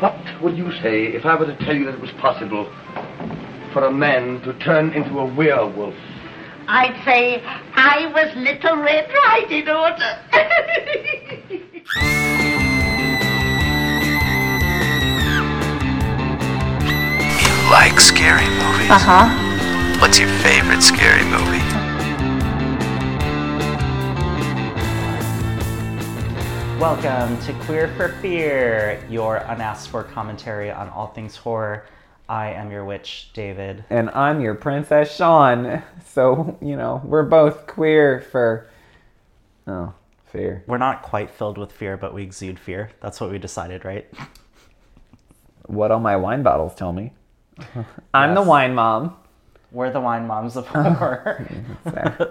What would you say if I were to tell you that it was possible for a man to turn into a werewolf? I'd say I was Little Red Riding Hood. You like scary movies? Uh huh. What's your favorite scary movie? Welcome to Queer for Fear, your unasked for commentary on all things horror. I am your witch, David. and I'm your princess Sean. So, you know, we're both queer for oh, fear. We're not quite filled with fear, but we exude fear. That's what we decided, right? What all my wine bottles tell me. I'm the Yes. wine mom. We're the wine moms of horror.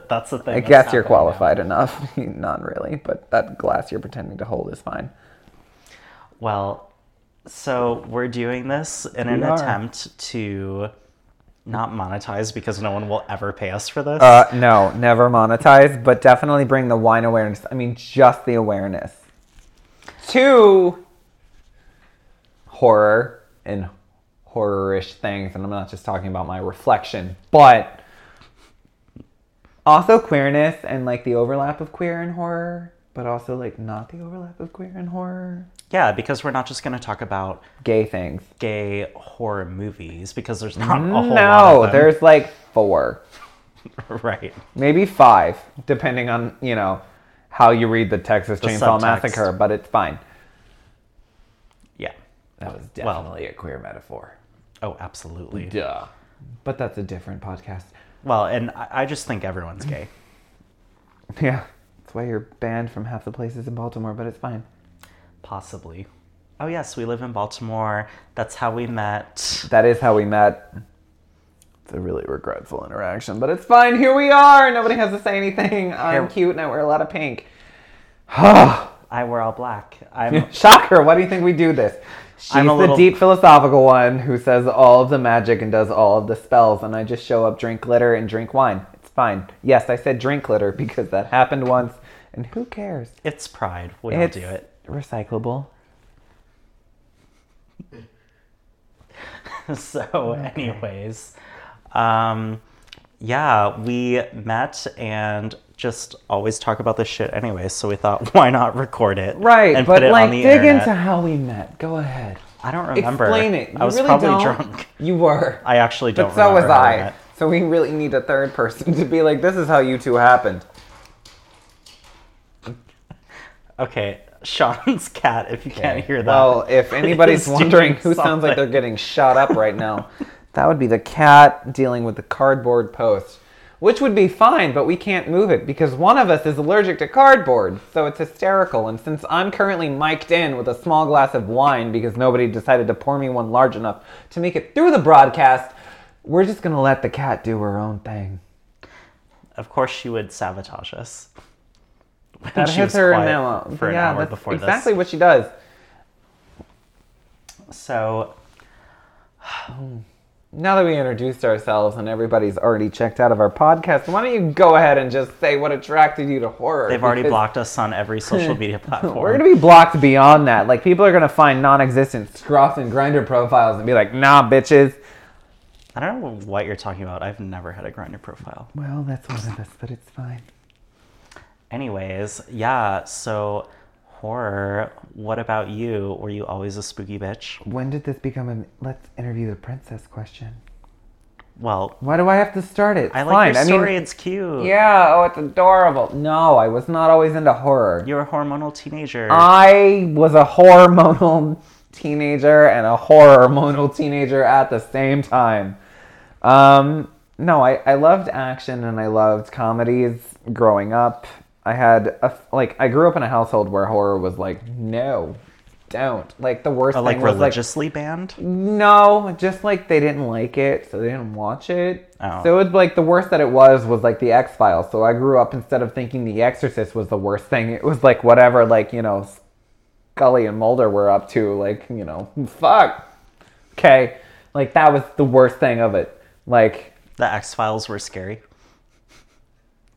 that's the thing. I guess you're happening now. qualified enough. Not really, but that glass you're pretending to hold is fine. Well, so we're doing this in an are. attempt to not monetize because no one will ever pay us for this. Uh, no, never monetize, but definitely bring the wine awareness. I mean, just the awareness to horror and horror-ish things. And I'm not just talking about my reflection, but also queerness and like the overlap of queer and horror, but also like not the overlap of queer and horror. yeah, because we're not just going to talk about Gay things. gay horror movies because there's not a whole lot No, of them. there's like four. right. maybe five, depending on you know how you read the Texas The Chainsaw subtext. Massacre. But it's fine. Yeah. That was Well- definitely a queer metaphor. Oh, absolutely. Duh. But that's a different podcast. Well, and I, I just think everyone's gay. Yeah, that's why you're banned from half the places in Baltimore. But it's fine. Possibly. Oh, yes, we live in Baltimore. That's how we met. That is how we met. It's a really regretful interaction, but it's fine. Here we are. Nobody has to say anything. I'm Here- cute and I wear a lot of pink. I wear all black. I'm Shocker. Why do you think we do this? She's I'm the little- deep philosophical one who says all of the magic and does all of the spells, and I just show up, drink glitter, and drink wine. It's fine. Yes, I said drink glitter because that happened once, and who cares? it's pride. We don't do it. recyclable. so, anyways, um, yeah, we met and just always talk about this shit anyway. So we thought, why not record it? Right, and but put it like on the dig internet. into how we met. Go ahead. I don't remember. Explain it. You I was really probably don't. drunk. You were. I actually don't. but so was remember how we I. So we really need a third person to be like, this is how you two happened. Okay, Sean's cat. If you can't hear that. Well, if anybody's wondering who sounds like they're getting shot up right now, that would be the cat dealing with the cardboard post, which would be fine, but we can't move it because one of us is allergic to cardboard, so it's hysterical. And since I'm currently mic'd in with a small glass of wine because nobody decided to pour me one large enough to make it through the broadcast, we're just gonna let the cat do her own thing. Of course, she would sabotage us. That she hits her now. for an yeah, hour that's before exactly this. what she does. So hmm. Now that we introduced ourselves and everybody's already checked out of our podcast, why don't you go ahead and just say what attracted you to horror? they've already blocked us on every social media platform. We're gonna be blocked beyond that. Like people are gonna find non-existent scruff and Grindr profiles and be like, "Nah, bitches." I don't know what you're talking about. I've never had a Grindr profile. Well, that's one of us, but it's fine. Anyways, yeah. So horror. What about you? Were you always a spooky bitch? When did this become a let's interview the princess question? Well, Why do I have to start it? I like fine. your I mean, it's cute. yeah. Oh, it's adorable. No, I was not always into horror. You're a hormonal teenager. I was a hormonal teenager and a hormonal teenager at the same time. Um, no, I, I loved action and I loved comedies growing up. I had a, like I grew up in a household where horror was like no, don't like the worst Uh, like thing was like religiously banned. no, just like they didn't like it, so they didn't watch it. Oh. So it was like the worst that it was was like the X Files. So I grew up instead of thinking The Exorcist was the worst thing, it was like whatever like you know Scully and Mulder were up to. Like you know, fuck. Okay, like that was the worst thing of it. Like The X Files were scary.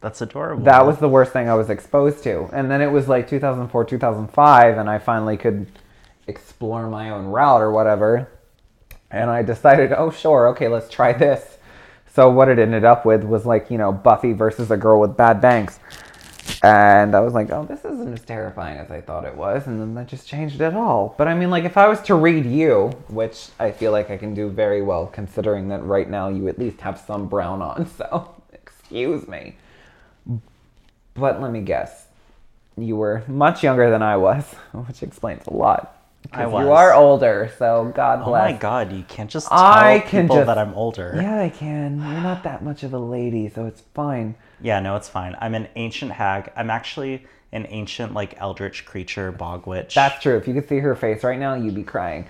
That's adorable. that was the worst thing I was exposed to. And then it was like 2004, 2005, and I finally could explore my own route or whatever. And I decided, oh, sure, okay, let's try this. So what it ended up with was like, you know, Buffy versus a girl with bad bangs. And I was like, oh, this isn't as terrifying as I thought it was. And then that just changed it all. But I mean, like, if I was to read you, which I feel like I can do very well, considering that right now you at least have some brown on, so excuse me. But let me guess. You were much younger than I was, which explains a lot. I was. You are older, so God Oh my god, you can't just tell I can people just- that I'm older. Yeah, I can. You're not that much of a lady, so it's fine. Yeah, no, it's fine. I'm an ancient hag. I'm actually an ancient, like, eldritch creature, bog witch. That's true. If you could see her face right now, you'd be crying.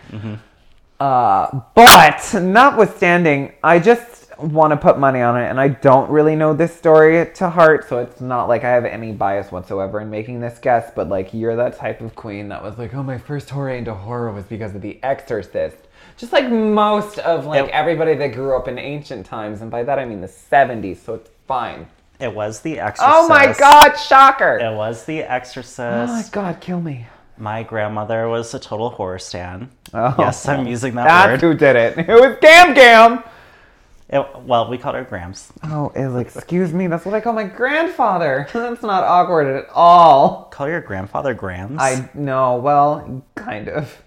Uh, but notwithstanding, I just want to put money on it, and I don't really know this story to heart, so it's not like I have any bias whatsoever in making this guess. But like, you're that type of queen that was like, "Oh, my first foray into horror was because of The Exorcist." Just like most of like It- everybody that grew up in ancient times, and by that I mean the '70s, so it's fine. It was The oh Exorcist. Oh my God! Shocker! It was The Exorcist. Oh my God! Kill me. My grandmother was a total horror stan. Oh. Yes, I'm using that That's word. who did it. It was Gam Gam. It- well, we called her Grams. Oh, it excuse me. That's what I call my grandfather. That's not awkward at all. Call your grandfather Grams? I know. Well, kind of.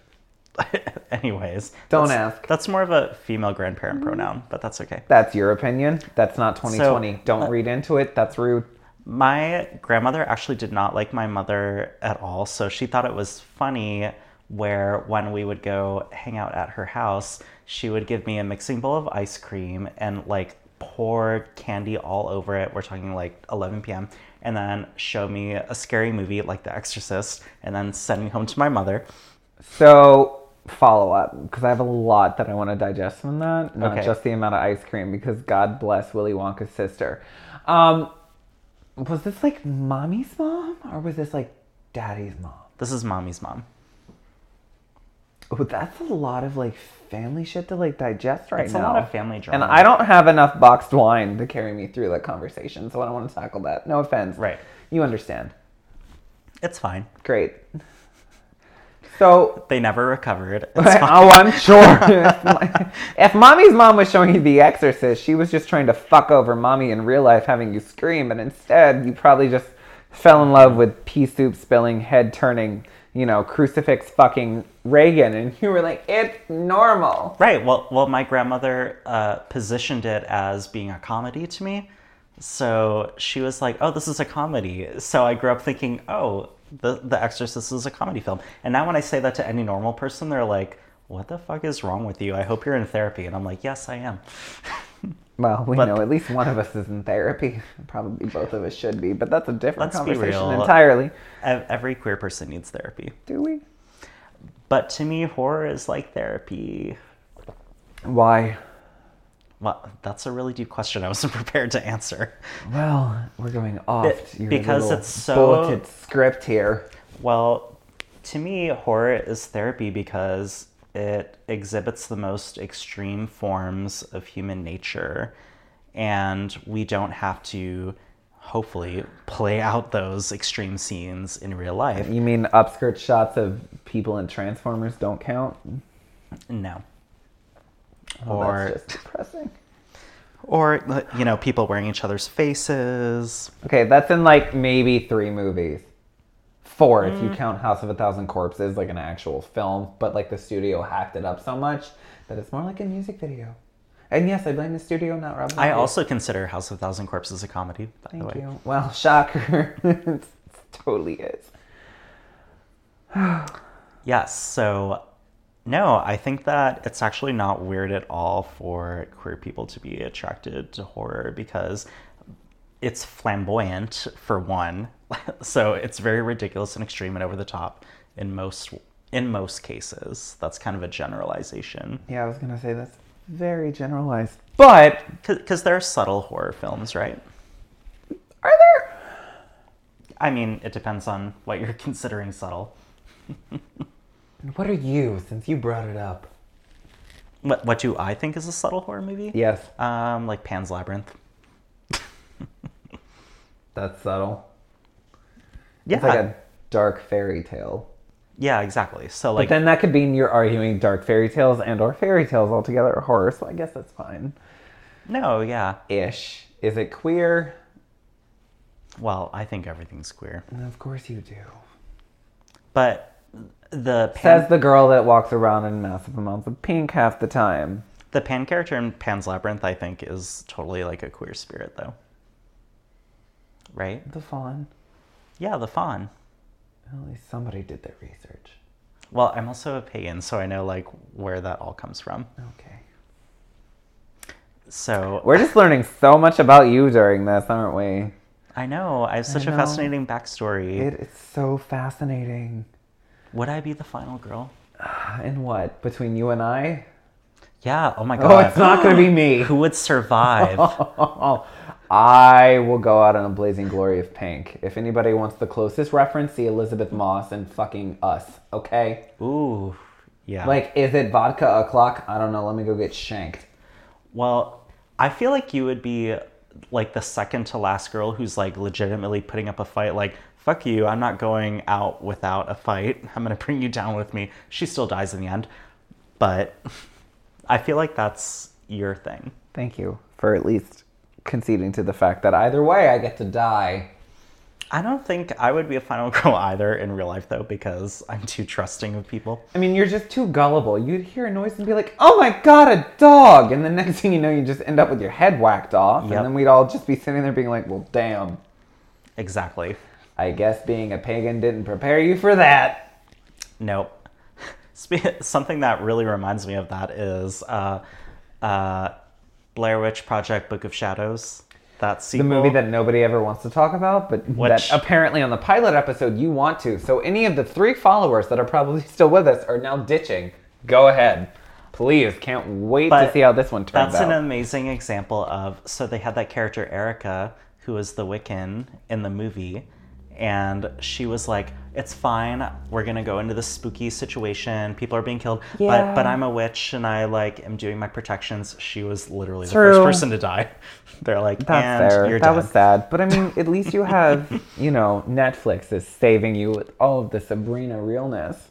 Anyways. Don't that's- ask. That's more of a female grandparent pronoun, but that's okay. That's your opinion. That's not 2020. Don't uh, read into it. That's rude. My grandmother actually did not like my mother at all, so she thought it was funny where when we would go hang out at her house, she would give me a mixing bowl of ice cream and like pour candy all over it. We're talking like 11 p.m. And then show me a scary movie like The Exorcist and then send me home to my mother. So, follow up, because I have a lot that I want to digest from that, not Okay. just the amount of ice cream, because God bless Willy Wonka's sister. Um, was this like mommy's mom, or was this like daddy's mom? This is mommy's mom. Oh, that's a lot of like family shit to like digest right It's now. It's a lot of family drama. And I don't have enough boxed wine to carry me through that conversation, so I don't want to tackle that. No offense. Right. You understand. It's fine. Great. So, They never recovered. Oh, I'm sure. if mommy's mom was showing you The Exorcist, she was just trying to fuck over mommy in real life, having you scream, and instead you probably just fell in love with pea soup spilling, head turning, you know, crucifix fucking Regan, and you were like, it's normal. Right. Well, well, my grandmother uh, positioned it as being a comedy to me. So she was like, "Oh, this is a comedy." So I grew up thinking, "Oh, the The Exorcist is a comedy film." And now when I say that to any normal person, they're like, "What the fuck is wrong with you? I hope you're in therapy." And I'm like, "Yes, I am." Well, we But- know at least one of us is in therapy. Probably both of us should be, but that's a different conversation entirely. Every queer person needs therapy. Do we? But to me, horror is like therapy. Why? Well, that's a really deep question. I wasn't prepared to answer. Well, we're going off because it's so- bulleted script here. Well, to me, horror is therapy because it exhibits the most extreme forms of human nature, and we don't have to, hopefully, play out those extreme scenes in real life. You mean upskirt shots of people in Transformers don't count? No. Oh, well, or, that's just depressing. or you know, people wearing each other's faces. Okay, that's in like maybe three movies. Four, if you mm-hmm. count House of a Thousand Corpses like an actual film, but like the studio hacked it up so much that it's more like a music video. And yes, I blame the studio, not Rob. I also consider House of a Thousand Corpses a comedy, by the Thank way. you. Well, shocker. it totally is. Yes. So, no, I think that it's actually not weird at all for queer people to be attracted to horror because it's flamboyant, for one. so it's very ridiculous and extreme and over the top in most in most cases. That's kind of a generalization Yeah, I was gonna say that's very generalized. But because there are subtle horror films, right? are there? I mean, it depends on what you're considering subtle. What are you? Since you brought it up. What what do I think is a subtle horror movie? Yes, Um, like Pan's Labyrinth. that's subtle. Yeah. It's like a dark fairy tale. Yeah, exactly. So But like then that could mean you're arguing dark fairy tales and or fairy tales altogether or horror, so I guess that's fine. no, yeah. Ish. Is it queer? Well, I think everything's queer. Of course you do. But the pan, Says the girl that walks around in massive amounts of pink half the time. the pan character in Pan's Labyrinth, I think, is totally like a queer spirit, though. Right? The faun. Yeah, the faun. At least somebody did their research. Well, I'm also a pagan, so I know like where that all comes from. Okay. So We're just learning so much about you during this, aren't we? I know I have such a fascinating backstory. It is so fascinating. Would I be the final girl? And what? Between you and I? Yeah. Oh my god. Oh, it's not going to be me. Who would survive? I will go out in a blazing glory of pink. If anybody wants the closest reference, see Elisabeth Moss and fucking us, okay? Ooh. Yeah. Like, is it vodka o'clock? I don't know. Let me go get shanked. Well, I feel like you would be like the second to last girl who's like legitimately putting up a fight. Like, fuck you, I'm not going out without a fight. I'm gonna bring you down with me. She still dies in the end. But I feel like that's your thing. Thank you for at least conceding to the fact that either way I get to die. I don't think I would be a final girl either in real life though, because I'm too trusting of people. I mean, you're just too gullible. You'd hear a noise and be like, oh my god, a dog! And the next thing you know, you just end up with your head whacked off. Yep. And then we'd all just be sitting there being like, well, damn. Exactly. I guess being a pagan didn't prepare you for that. Nope. Something that really reminds me of that is uh, uh, Blair Witch Project: Book of Shadows. That The movie that nobody ever wants to talk about, but Which- that apparently on the pilot episode you want to. So any of the three followers that are probably still with us are now ditching. Go ahead. Please, can't wait to see how this one turns That's out. That's an amazing example of. So they had that character Erica, who was the Wiccan in the movie, and she was like, "It's fine. We're gonna go into this spooky situation. People are being killed, but Yeah. but I'm a witch and I like am doing my protections." She was literally the first person to die. They're like, That's "And fair. you're that dead." was sad. But I mean, at least you have, you know, Netflix is saving you with all of the Sabrina realness.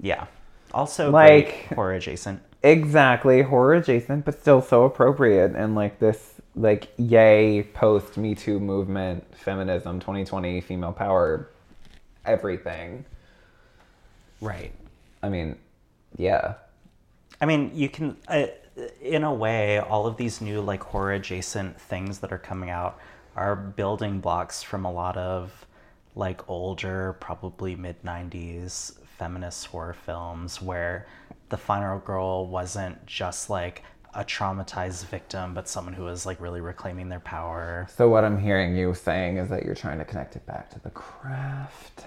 Yeah. Also, Like- horror adjacent. Exactly, horror adjacent, but still so appropriate. And like this, like, yay, post Me Too movement, feminism, 2020, female power, everything. Right. I mean, yeah. I mean, you can, uh, in a way, all of these new like horror adjacent things that are coming out are building blocks from a lot of like older, probably mid 90s feminist horror films where the final girl wasn't just like a traumatized victim, but someone who is like really reclaiming their power. So what I'm hearing you saying is that you're trying to connect it back to the craft,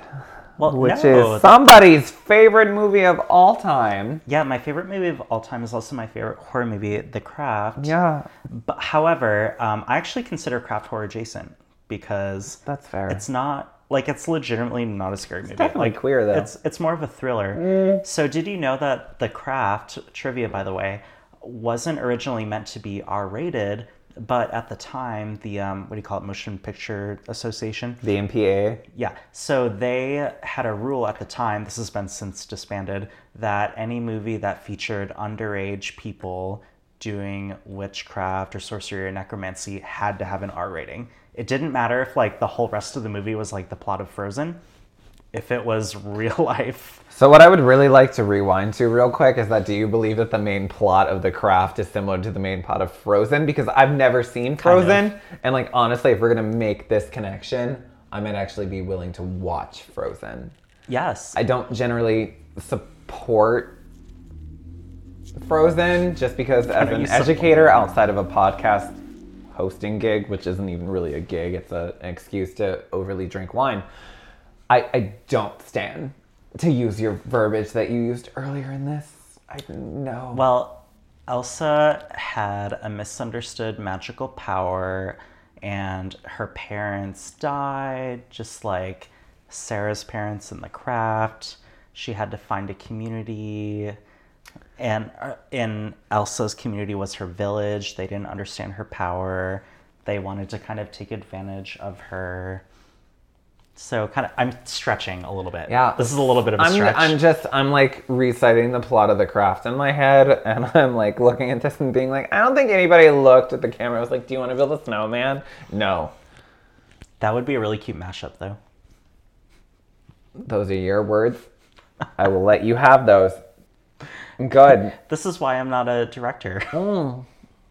Well, which no, is somebody's favorite movie of all time. yeah, my favorite movie of all time is also my favorite horror movie, The Craft. Yeah, But however, um, I actually consider craft horror adjacent because that's fair. it's not like it's legitimately not a scary movie. definitely like, queer, though. It's it's more of a thriller. So did you know that The Craft trivia, by the way, wasn't originally meant to be R rated, but at the time the um, what do you call it, Motion Picture Association, the MPA. yeah. So they had a rule at the time, this has been since disbanded, that any movie that featured underage people doing witchcraft or sorcery or necromancy had to have an R rating. It didn't matter if like the whole rest of the movie was like the plot of Frozen. If it was real life, So what I would really like to rewind to real quick is that do you believe that the main plot of The Craft is similar to the main plot of Frozen? Because I've never seen Frozen, and like honestly, if we're gonna make this connection, I might actually be willing to watch Frozen. yes. I don't generally support Frozen just because as an educator outside of a podcast hosting gig, which isn't even really a gig, it's a, an excuse to overly drink wine. I, I don't stand to use your verbiage that you used earlier in this. I know. Well, Elsa had a misunderstood magical power, and her parents died, just like Sarah's parents in the craft. She had to find a community, and uh, in Elsa's community was her village. They didn't understand her power. They wanted to kind of take advantage of her So kind of, I'm stretching a little bit. Yeah. This is a little bit of a I'm, stretch. I'm just I'm like reciting the plot of the craft in my head and I'm like looking at this and being like, I don't think anybody looked at the camera I was like, Do you want to build a snowman? No. that would be a really cute mashup, though. Those are your words. I will let you have those. Good. This is why I'm not a director.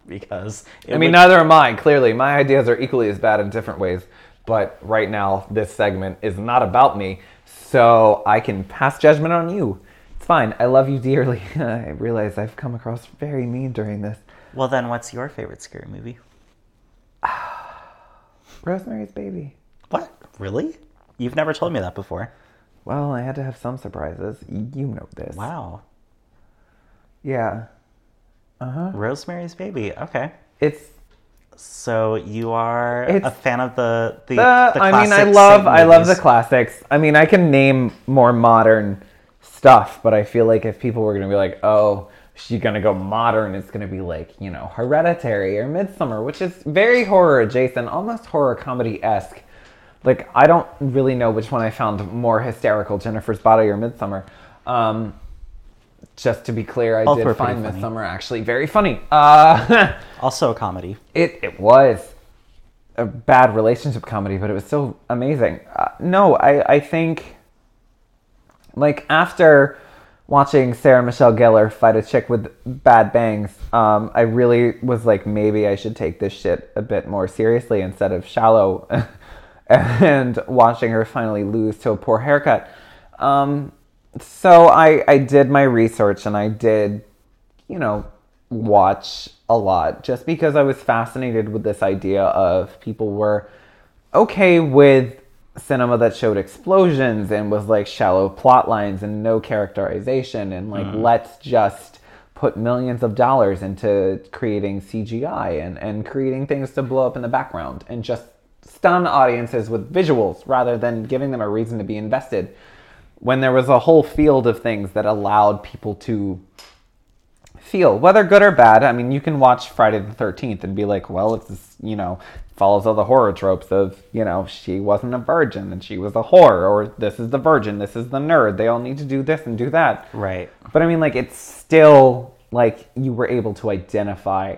because Hmm. I mean, would- neither am I. Clearly, my ideas are equally as bad in different ways. But right now, this segment is not about me, so I can pass judgment on you. It's fine. I love you dearly. I realize I've come across very mean during this. well, then what's your favorite scary movie? Rosemary's Baby. What? Really? You've never told me that before. Well, I had to have some surprises. You know this. Wow. Yeah. Uh huh. Rosemary's Baby. Okay. It's So you are It's- a fan of the the, Uh, the I mean, I love I love the classics. I mean, I can name more modern stuff, but I feel like if people were gonna be like, "Oh, she's gonna go modern," it's gonna be like you know, Hereditary or Midsommar, which is very horror adjacent, almost horror comedy esque. Like I don't really know which one I found more hysterical, Jennifer's Body or Midsommar. Um, just to be clear, I Both were did pretty find funny. Midsommar actually very funny. Uh, Also a comedy. It it was a bad relationship comedy, but it was still amazing. Uh, no, I I think like after watching Sarah Michelle Gellar fight a chick with bad bangs, um, I really was like maybe I should take this shit a bit more seriously instead of shallow, and watching her finally lose to a poor haircut. Um, so I I did my research and I did you know, watch a lot just because I was fascinated with this idea of people were okay with cinema that showed explosions and was like shallow plot lines and no characterization and like mm. let's just put millions of dollars into creating CGI and, and creating things to blow up in the background and just stun audiences with visuals rather than giving them a reason to be invested when there was a whole field of things that allowed people to feel, whether good or bad. I mean, you can watch Friday the 13th and be like, well, it's, this, you know, follows all the horror tropes of, you know, she wasn't a virgin and she was a whore, or this is the virgin, this is the nerd. They all need to do this and do that. Right. But I mean, like, it's still like you were able to identify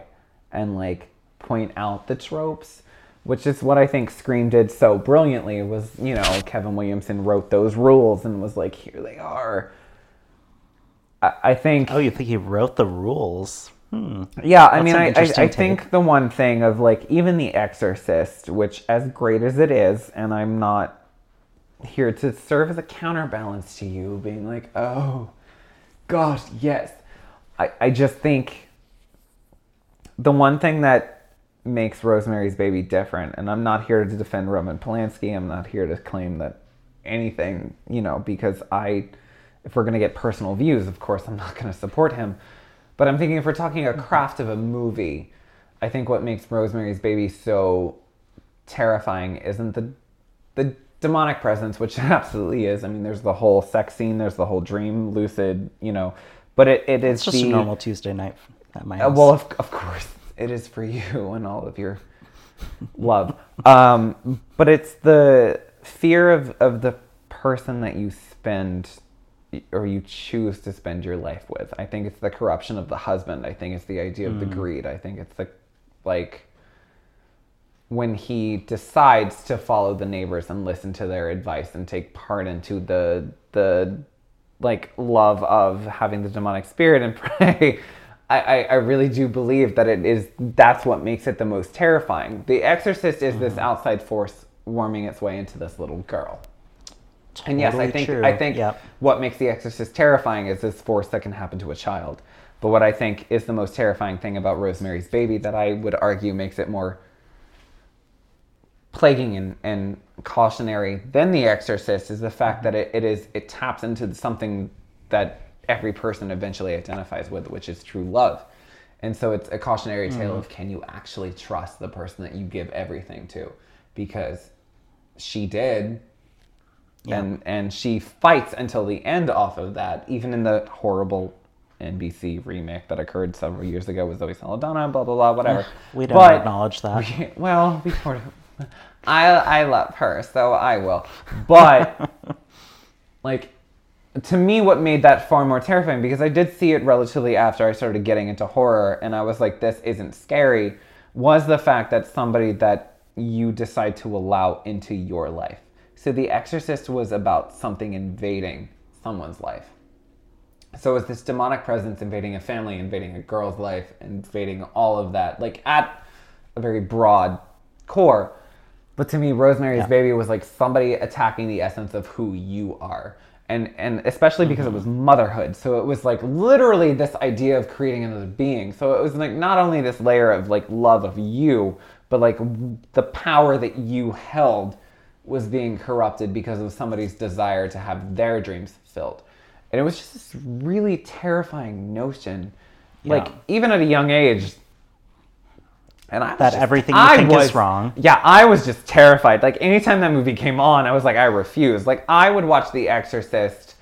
and like point out the tropes, which is what I think Scream did so brilliantly. Was you know Kevin Williamson wrote those rules and was like, here they are. I, I think. Oh, you think he wrote the rules? Hmm. Yeah, I mean, I, I, I think the one thing of like even The Exorcist, which as great as it is, and I'm not here to serve as a counterbalance to you being like, oh, gosh, yes. I, I just think the one thing that makes Rosemary's Baby different, and I'm not here to defend Roman Polanski, I'm not here to claim that anything, you know, because I, if we're going to get personal views, of course, I'm not going to support him. But I'm thinking if we're talking a craft of a movie, I think what makes Rosemary's Baby so terrifying isn't the the demonic presence, which it absolutely is. I mean, there's the whole sex scene, there's the whole dream, lucid, you know, but it, it is It's just the, a normal Tuesday night at my uh, well, of, of course, it is for you and all of your love. Um, but it's the fear of, of the person that you spend or you choose to spend your life with. I think it's the corruption of the husband. I think it's the idea of the greed. I think it's the, like, when he decides to follow the neighbors and listen to their advice and take part into the the like love of having the demonic spirit and pray I, I, I really do believe that it is that's what makes it the most terrifying. The exorcist is this mm-hmm. outside force worming its way into this little girl. And yes i think true. i think Yep. what makes the exorcist terrifying is this force that can happen to a child. But what i think is the most terrifying thing about rosemary's baby that i would argue makes it more plaguing and, and cautionary than the exorcist is the fact mm-hmm. that it, it is it taps into something that every person eventually identifies with which is true love and so it's a cautionary tale mm-hmm. of can you actually trust the person that you give everything to because she did and and she fights until the end off of that even in the horrible NBC remake that occurred several years ago with Zoe Saldana, blah blah blah, whatever. we don't But- acknowledge that. we- well, we sort of I I love her, so I will. But like to me what made that far more terrifying because I did see it relatively after I started getting into horror and I was like this isn't scary was the fact that somebody that you decide to allow into your life. So The Exorcist was about something invading someone's life. So it was this demonic presence invading a family, invading a girl's life, invading all of that, like at a very broad core. But to me, Rosemary's Yeah. Baby was like somebody attacking the essence of who you are. And and especially because it mm-hmm. was motherhood. So it was like literally this idea of creating another being. So it was like not only this layer of like love of you, but like w- the power that you held was being corrupted because of somebody's desire to have their dreams filled And it was just this really terrifying notion. Like even at a young age, and I That just- everything you I think is was- wrong. Yeah, I was just terrified. Like anytime that movie came on, I was like, I refuse. Like I would watch The Exorcist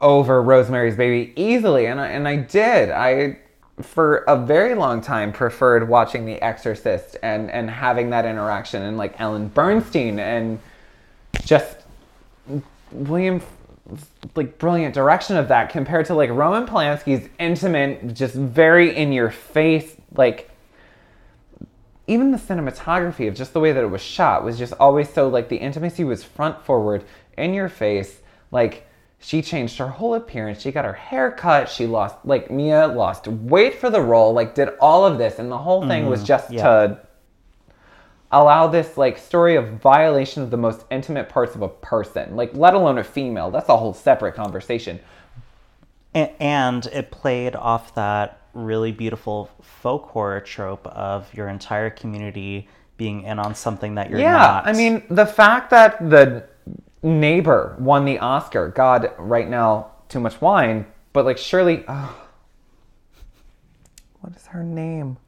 over Rosemary's Baby easily, and I, and I did. I for a very long time preferred watching The Exorcist and and having that interaction and like Ellen Burstyn and just William like brilliant direction of that compared to like Roman Polanski's intimate, just very in your face, like even the cinematography of just the way that it was shot was just always so like the intimacy was front forward in your face. Like she changed her whole appearance. She got her hair cut. She lost like Mia lost weight for the role. Like did all of this, and the whole thing was mm-hmm. just yeah. to allow this like story of violation of the most intimate parts of a person like let alone a female that's a whole separate conversation A- and it played off that really beautiful folk horror trope of your entire community being in on something that you're yeah not. i mean the fact that the neighbor won the oscar god right now too much wine but like surely oh, what is her name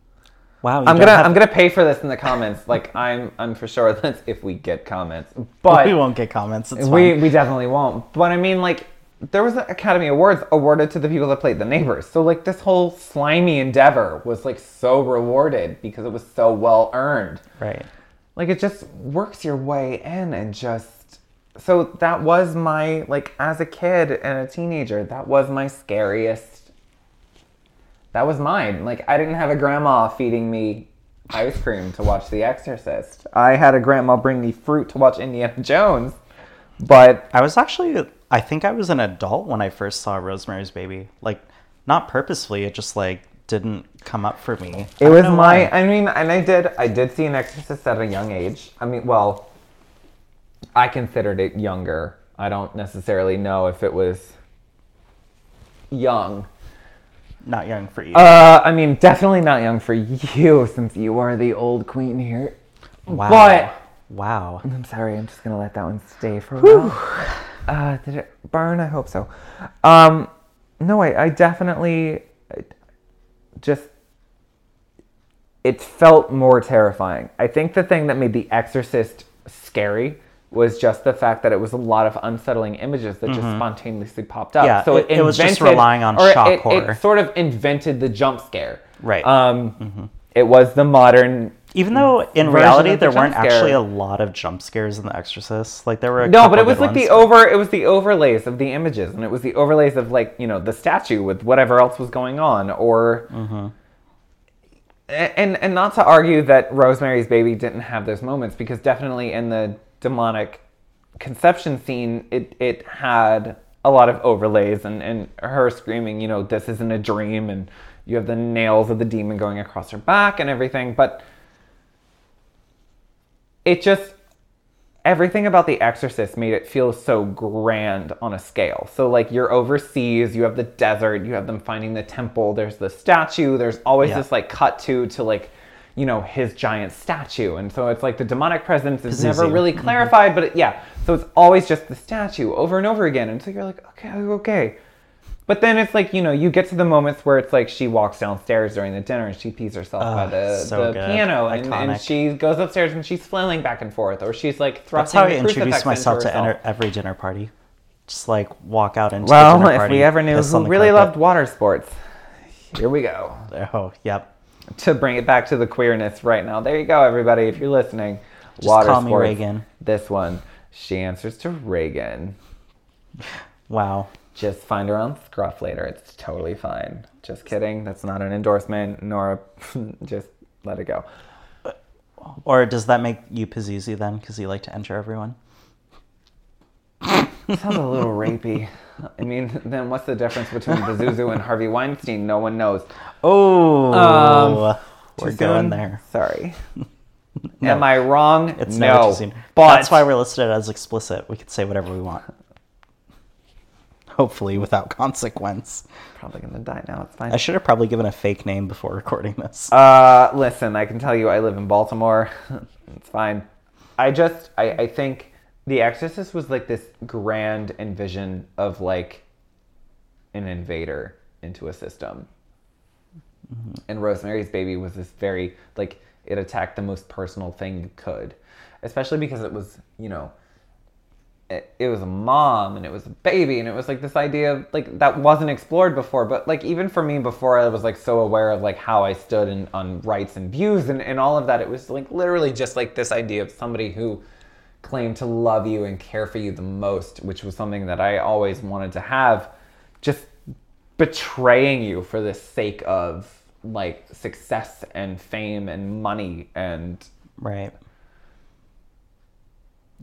wow. i'm gonna have- i'm gonna pay for this in the comments like i'm i'm for sure that's if we get comments but we won't get comments. It's we we definitely won't. But I mean, like, there was an Academy Awards awarded to the people that played the neighbors. So like, this whole slimy endeavor was like so rewarded because it was so well earned. right. Like, it just works your way in and just. So that was my like as a kid and a teenager. That was my scariest. That was mine. Like I didn't have a grandma feeding me ice cream to watch The Exorcist. I had a grandma bring me fruit to watch Indiana Jones. But I was actually, I think I was an adult when I first saw Rosemary's Baby. Like, not purposefully, it just like didn't come up for me. It was my. why. I mean, and I did. I did see an Exorcist at a young age. I mean, well, I considered it younger. I don't necessarily know if it was young. not young for you. Uh, I mean, definitely not young for you, since you are the old queen here. wow. but- wow. I'm sorry. I'm just gonna let that one stay for a while. Uh, did it burn? I hope so. Um, no, I, I definitely just it felt more terrifying. I think the thing that made The Exorcist scary was just the fact that it was a lot of unsettling images that just spontaneously popped up. Yeah, so it- it, it was just invented- relying on shock it, horror. It sort of invented the jump scare. Right. Um, it was the modern Even though in reality the there weren't scare. actually a lot of jump scares in The Exorcist. Like there were No, but it was like the over. It was the overlays of the images, and it was the overlays of like you know the statue with whatever else was going on, or. Mm-hmm. A- And and not to argue that Rosemary's Baby didn't have those moments because definitely in the demonic conception scene, it it had a lot of overlays and and her screaming, you know, this isn't a dream, and you have the nails of the demon going across her back and everything, but it just everything about the exorcist made it feel so grand on a scale. So like you're overseas you have the desert you have them finding the temple there's the statue there's always Yeah. this like cut to to like you know his giant statue. And so it's like the demonic presence is never really mm-hmm. clarified but it, yeah. So it's always just the statue over and over again. And so you're like okay okay but then it's like you know you get to the moments where it's like she walks downstairs during the dinner and she pees herself by the, so the piano and, and she goes upstairs and she's flailing back and forth or she's like thrusting That's how I crucifix myself to enter every dinner party. Just like walk out into Well, the dinner if we ever knew who really loved water sports, here we go. Oh, yep. to bring it back to the queerness right now. There you go, everybody. If you're listening, Just water call me. Regan. This one, she answers to Regan. Wow. Just find her own Scruff later. It's totally fine. Just kidding. That's not an endorsement, nor a, just let it go. Or does that make you Pazuzu then? Because you like to enter everyone? Sounds a little rapey. I mean, then what's the difference between Pazuzu and Harvey Weinstein? No one knows. Oh, Um, we're going soon? there. Sorry. Am I wrong? It's no. But That's why we're listed as explicit. We could say whatever we want. Hopefully, without consequence. probably gonna die now. It's fine. I should have probably given a fake name before recording this. Uh, listen, I can tell you I live in Baltimore. it's fine. I just, I, I think The Exorcist was like this grand envision of like an invader into a system. And Rosemary's Baby was this very, like, it attacked the most personal thing you could. Especially because it was, you know, it, it was a mom and it was a baby and it was like this idea of like that wasn't explored before but like even for me before i was like so aware of like how i stood in, on rights and views and, and all of that it was like literally just like this idea of somebody who claimed to love you and care for you the most which was something that i always wanted to have just betraying you for the sake of like success and fame and money and Right.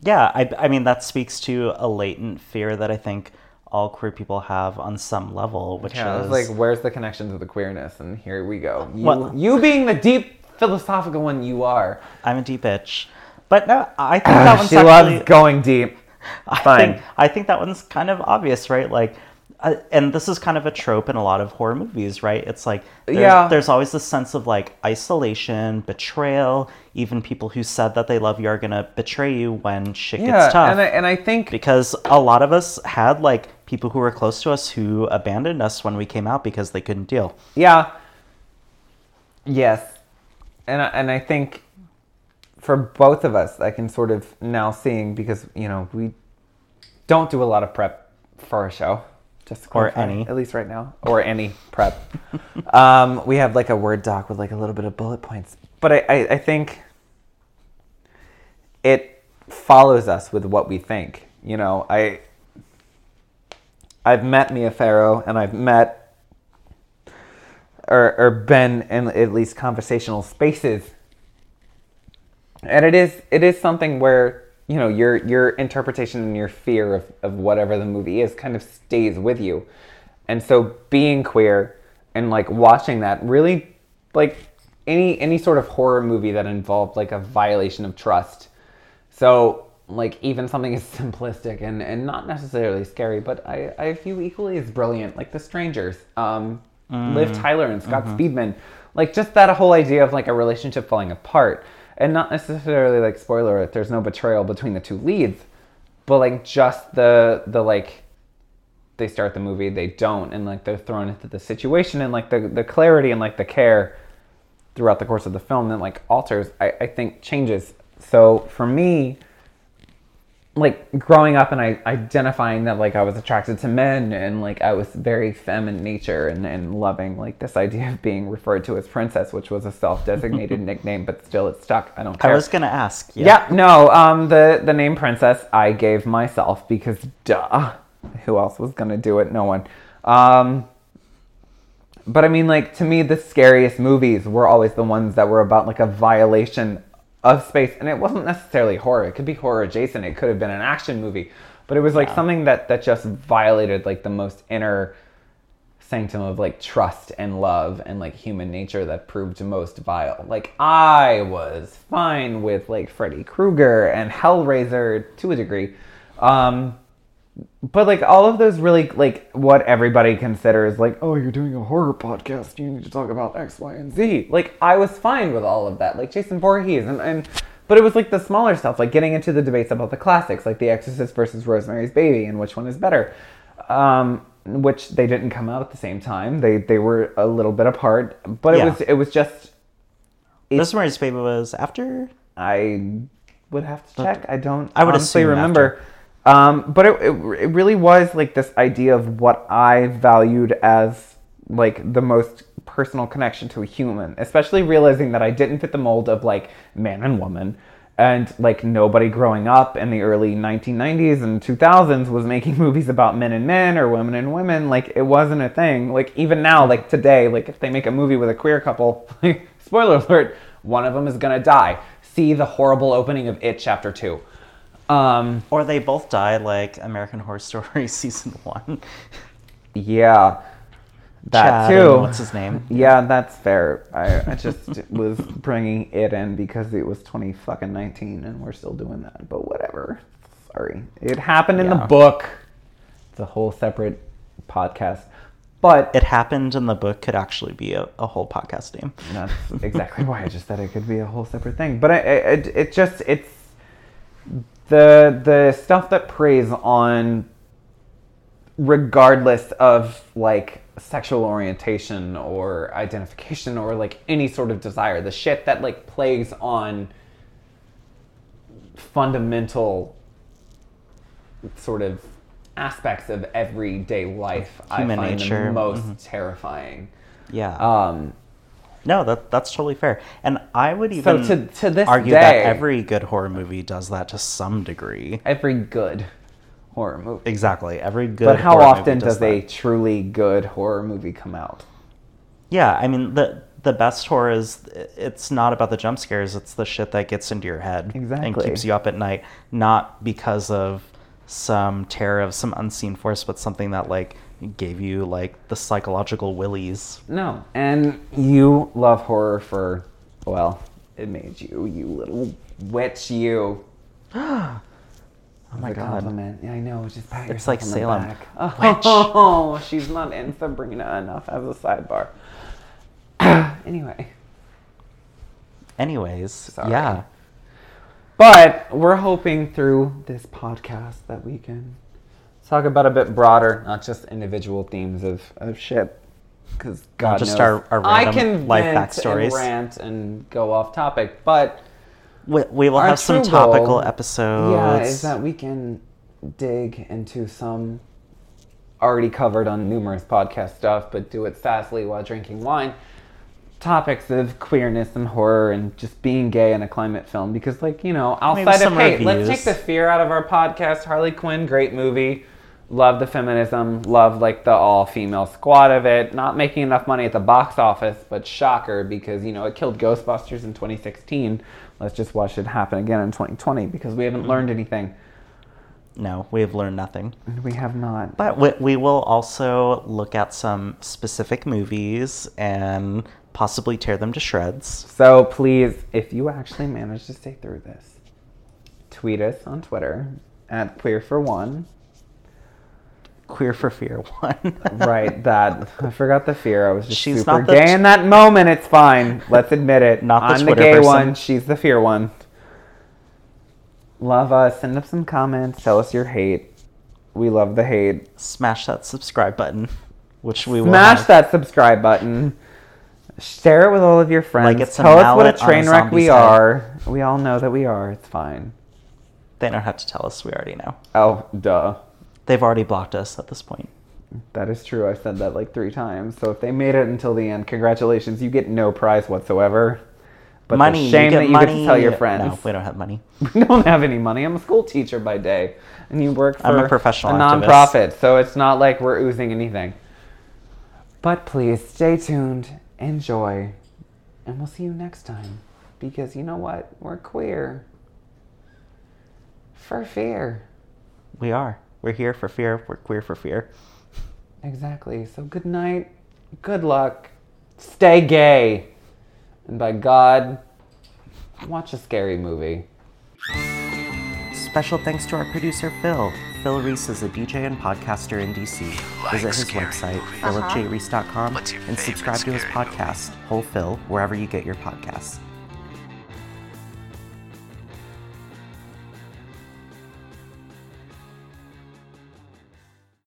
Yeah, I, I mean, that speaks to a latent fear that I think all queer people have on some level, which Yeah, is like, where's the connection to the queerness? And here we go. You, Well- you being the deep philosophical one you are. I'm a deep bitch. But no, I think ah, that one's she actually. loves going deep. I Fine. think I think that one's kind of obvious, right? Like, uh, and this is kind of a trope in a lot of horror movies, right? It's like there's, Yeah. there's always this sense of like isolation, betrayal. Even people who said that they love you are gonna betray you when shit Yeah, gets tough. and I, and I think because a lot of us had like people who were close to us who abandoned us when we came out because they couldn't deal. yeah, yes, and I, and I think for both of us, I can sort of now seeing because you know we don't do a lot of prep for a show, just Or clarify, any. at least right now, or any prep. um, we have like a word doc with like a little bit of bullet points, but I, I, I think it follows us with what we think. You know, I I've met Mia Farrow and I've met or or been in at least conversational spaces. And it is it is something where, you know, your your interpretation and your fear of, of whatever the movie is kind of stays with you. And so being queer and like watching that really like any any sort of horror movie that involved like a violation of trust so, like, even something as simplistic and, and not necessarily scary, but I, I view equally as brilliant, like The Strangers, um, Liv Tyler and Scott Speedman. Like, just that whole idea of, like, a relationship falling apart. And not necessarily, like, spoiler alert, there's no betrayal between the two leads, but, like, just the, the like, they start the movie, they don't, and, like, they're thrown into the situation, and, like, the, the clarity and, like, the care throughout the course of the film that like alters I, I think changes. So for me like growing up and I identifying that like I was attracted to men and like I was very feminine nature and, and loving like this idea of being referred to as princess, which was a self-designated nickname, but still it stuck. I don't care. I was gonna ask. Yeah, no. Um, the the name princess I gave myself because duh, who else was gonna do it? No one. Um, but I mean, like to me, the scariest movies were always the ones that were about like a violation of space, and it wasn't necessarily horror. It could be horror adjacent. It could have been an action movie, but it was like something that that just violated like the most inner sanctum of like trust and love and like human nature that proved most vile. Like I was fine with like Freddy Krueger and Hellraiser to a degree. Um but like all of those really like what everybody considers like oh you're doing a horror podcast you need to talk about x y and z like i was fine with all of that like jason Voorhees and, and but it was like the smaller stuff like getting into the debates about the classics like the exorcist versus rosemary's baby and which one is better um which they didn't come out at the same time they they were a little bit apart but it Yeah. was it was just Rosemary's Baby was after. I would have to check. I don't. I would honestly remember. Um, but it, it, it really was like this idea of what I valued as like the most personal connection to a human, especially realizing that I didn't fit the mold of like man and woman. And like nobody growing up in the early 1990s and 2000s was making movies about men and men or women and women. Like it wasn't a thing. Like even now, like today, like if they make a movie with a queer couple, spoiler alert, one of them is gonna die. See the horrible opening of It Chapter Two. Um, Or they both die like American Horror Story season one. yeah, that Chad too. what's his name? Yeah, that's fair. I, I just was bringing it in because it was 20 fucking 19 and we're still doing that. But whatever. Sorry. It happened in the book. It's a whole separate podcast. But It happened in the book could actually be a, a whole podcast name. that's exactly why I just said it could be a whole separate thing. But it, it, it just, it's the, the stuff that preys on regardless of like sexual orientation or identification or like any sort of desire. The shit that like plays on fundamental sort of aspects of everyday life Human i find nature, the most terrifying. Yeah. um no, that that's totally fair. And I would even So to- to this argue day- that every good horror movie does that to some degree. every good horror movie Exactly. Every good but how often does that. a truly good horror movie come out Yeah, I mean the the best horror is it's not about the jump scares, it's the shit that gets into your head exactly. and keeps you up at night, not because of some terror of some unseen force, but something that like gave you like the psychological willies. No. And you love horror for, well, it made you, you little witch, you. Oh my god. Compliment. Yeah, I know. Just pat It's yourself like on Salem. the back. Oh, she's not in Sabrina enough as a sidebar. anyway, Anyways, Sorry. yeah. but we're hoping through this podcast that we can talk about a bit broader, not just individual themes of, of shit. Because God just knows, our- our I can life vent backstories. and rant and go off topic, but We, we will have some true goal- topical episodes. Yeah, is that we can dig into some already covered on numerous podcast stuff, but do it sassily while drinking wine. Topics of queerness and horror and just being gay in a climate film. Because, like, you know, Maybe outside of some hate, let's take the fear out of our podcast. Harley Quinn, great movie. Love the feminism. Love, like, the all female squad of it. Not making enough money at the box office, but shocker because, you know, it killed Ghostbusters in 2016. Let's just watch it happen again in 2020 because we haven't Mm-hmm. learned anything. No, we have learned nothing. We have not. But we, we will also look at some specific movies and possibly tear them to shreds. So please, if you actually manage to stay through this, tweet us on Twitter at Queer for One. Queer for Fear one. Right, that I forgot the fear. I was just She's super not the gay in that moment. It's fine. Let's admit it. Not the I'm Twitter the gay person. one. She's the fear one. Love us. Send us some comments. Tell us your hate. We love the hate. Smash that subscribe button, which we will. Smash that subscribe button. Share it with all of your friends. it's Tell us what a mallet on a train wreck we head. are. We all know that we are. It's fine. They don't have to tell us. We already know. Oh, duh. They've already blocked us at this point. That is true. I said that like three times. So if they made it until the end, congratulations. You get no prize whatsoever. But money. the shame you that you money. get to tell your friends. No, we don't have money. We don't have any money. I'm a school teacher by day, and you work for I'm a professional a activist. nonprofit. So it's not like we're oozing anything. But please stay tuned, enjoy, and we'll see you next time. Because you know what? We're queer. For fear. We are. We're here for fear. We're queer for fear. Exactly. So good night. Good luck. Stay gay. And by God, watch a scary movie. Special thanks to our producer Phil. Phil Reese is a DJ and podcaster in DC. Visit his scary website, movies? philipjreese.com, What's and subscribe to his scary movie? podcast, Whole Phil, wherever you get your podcasts.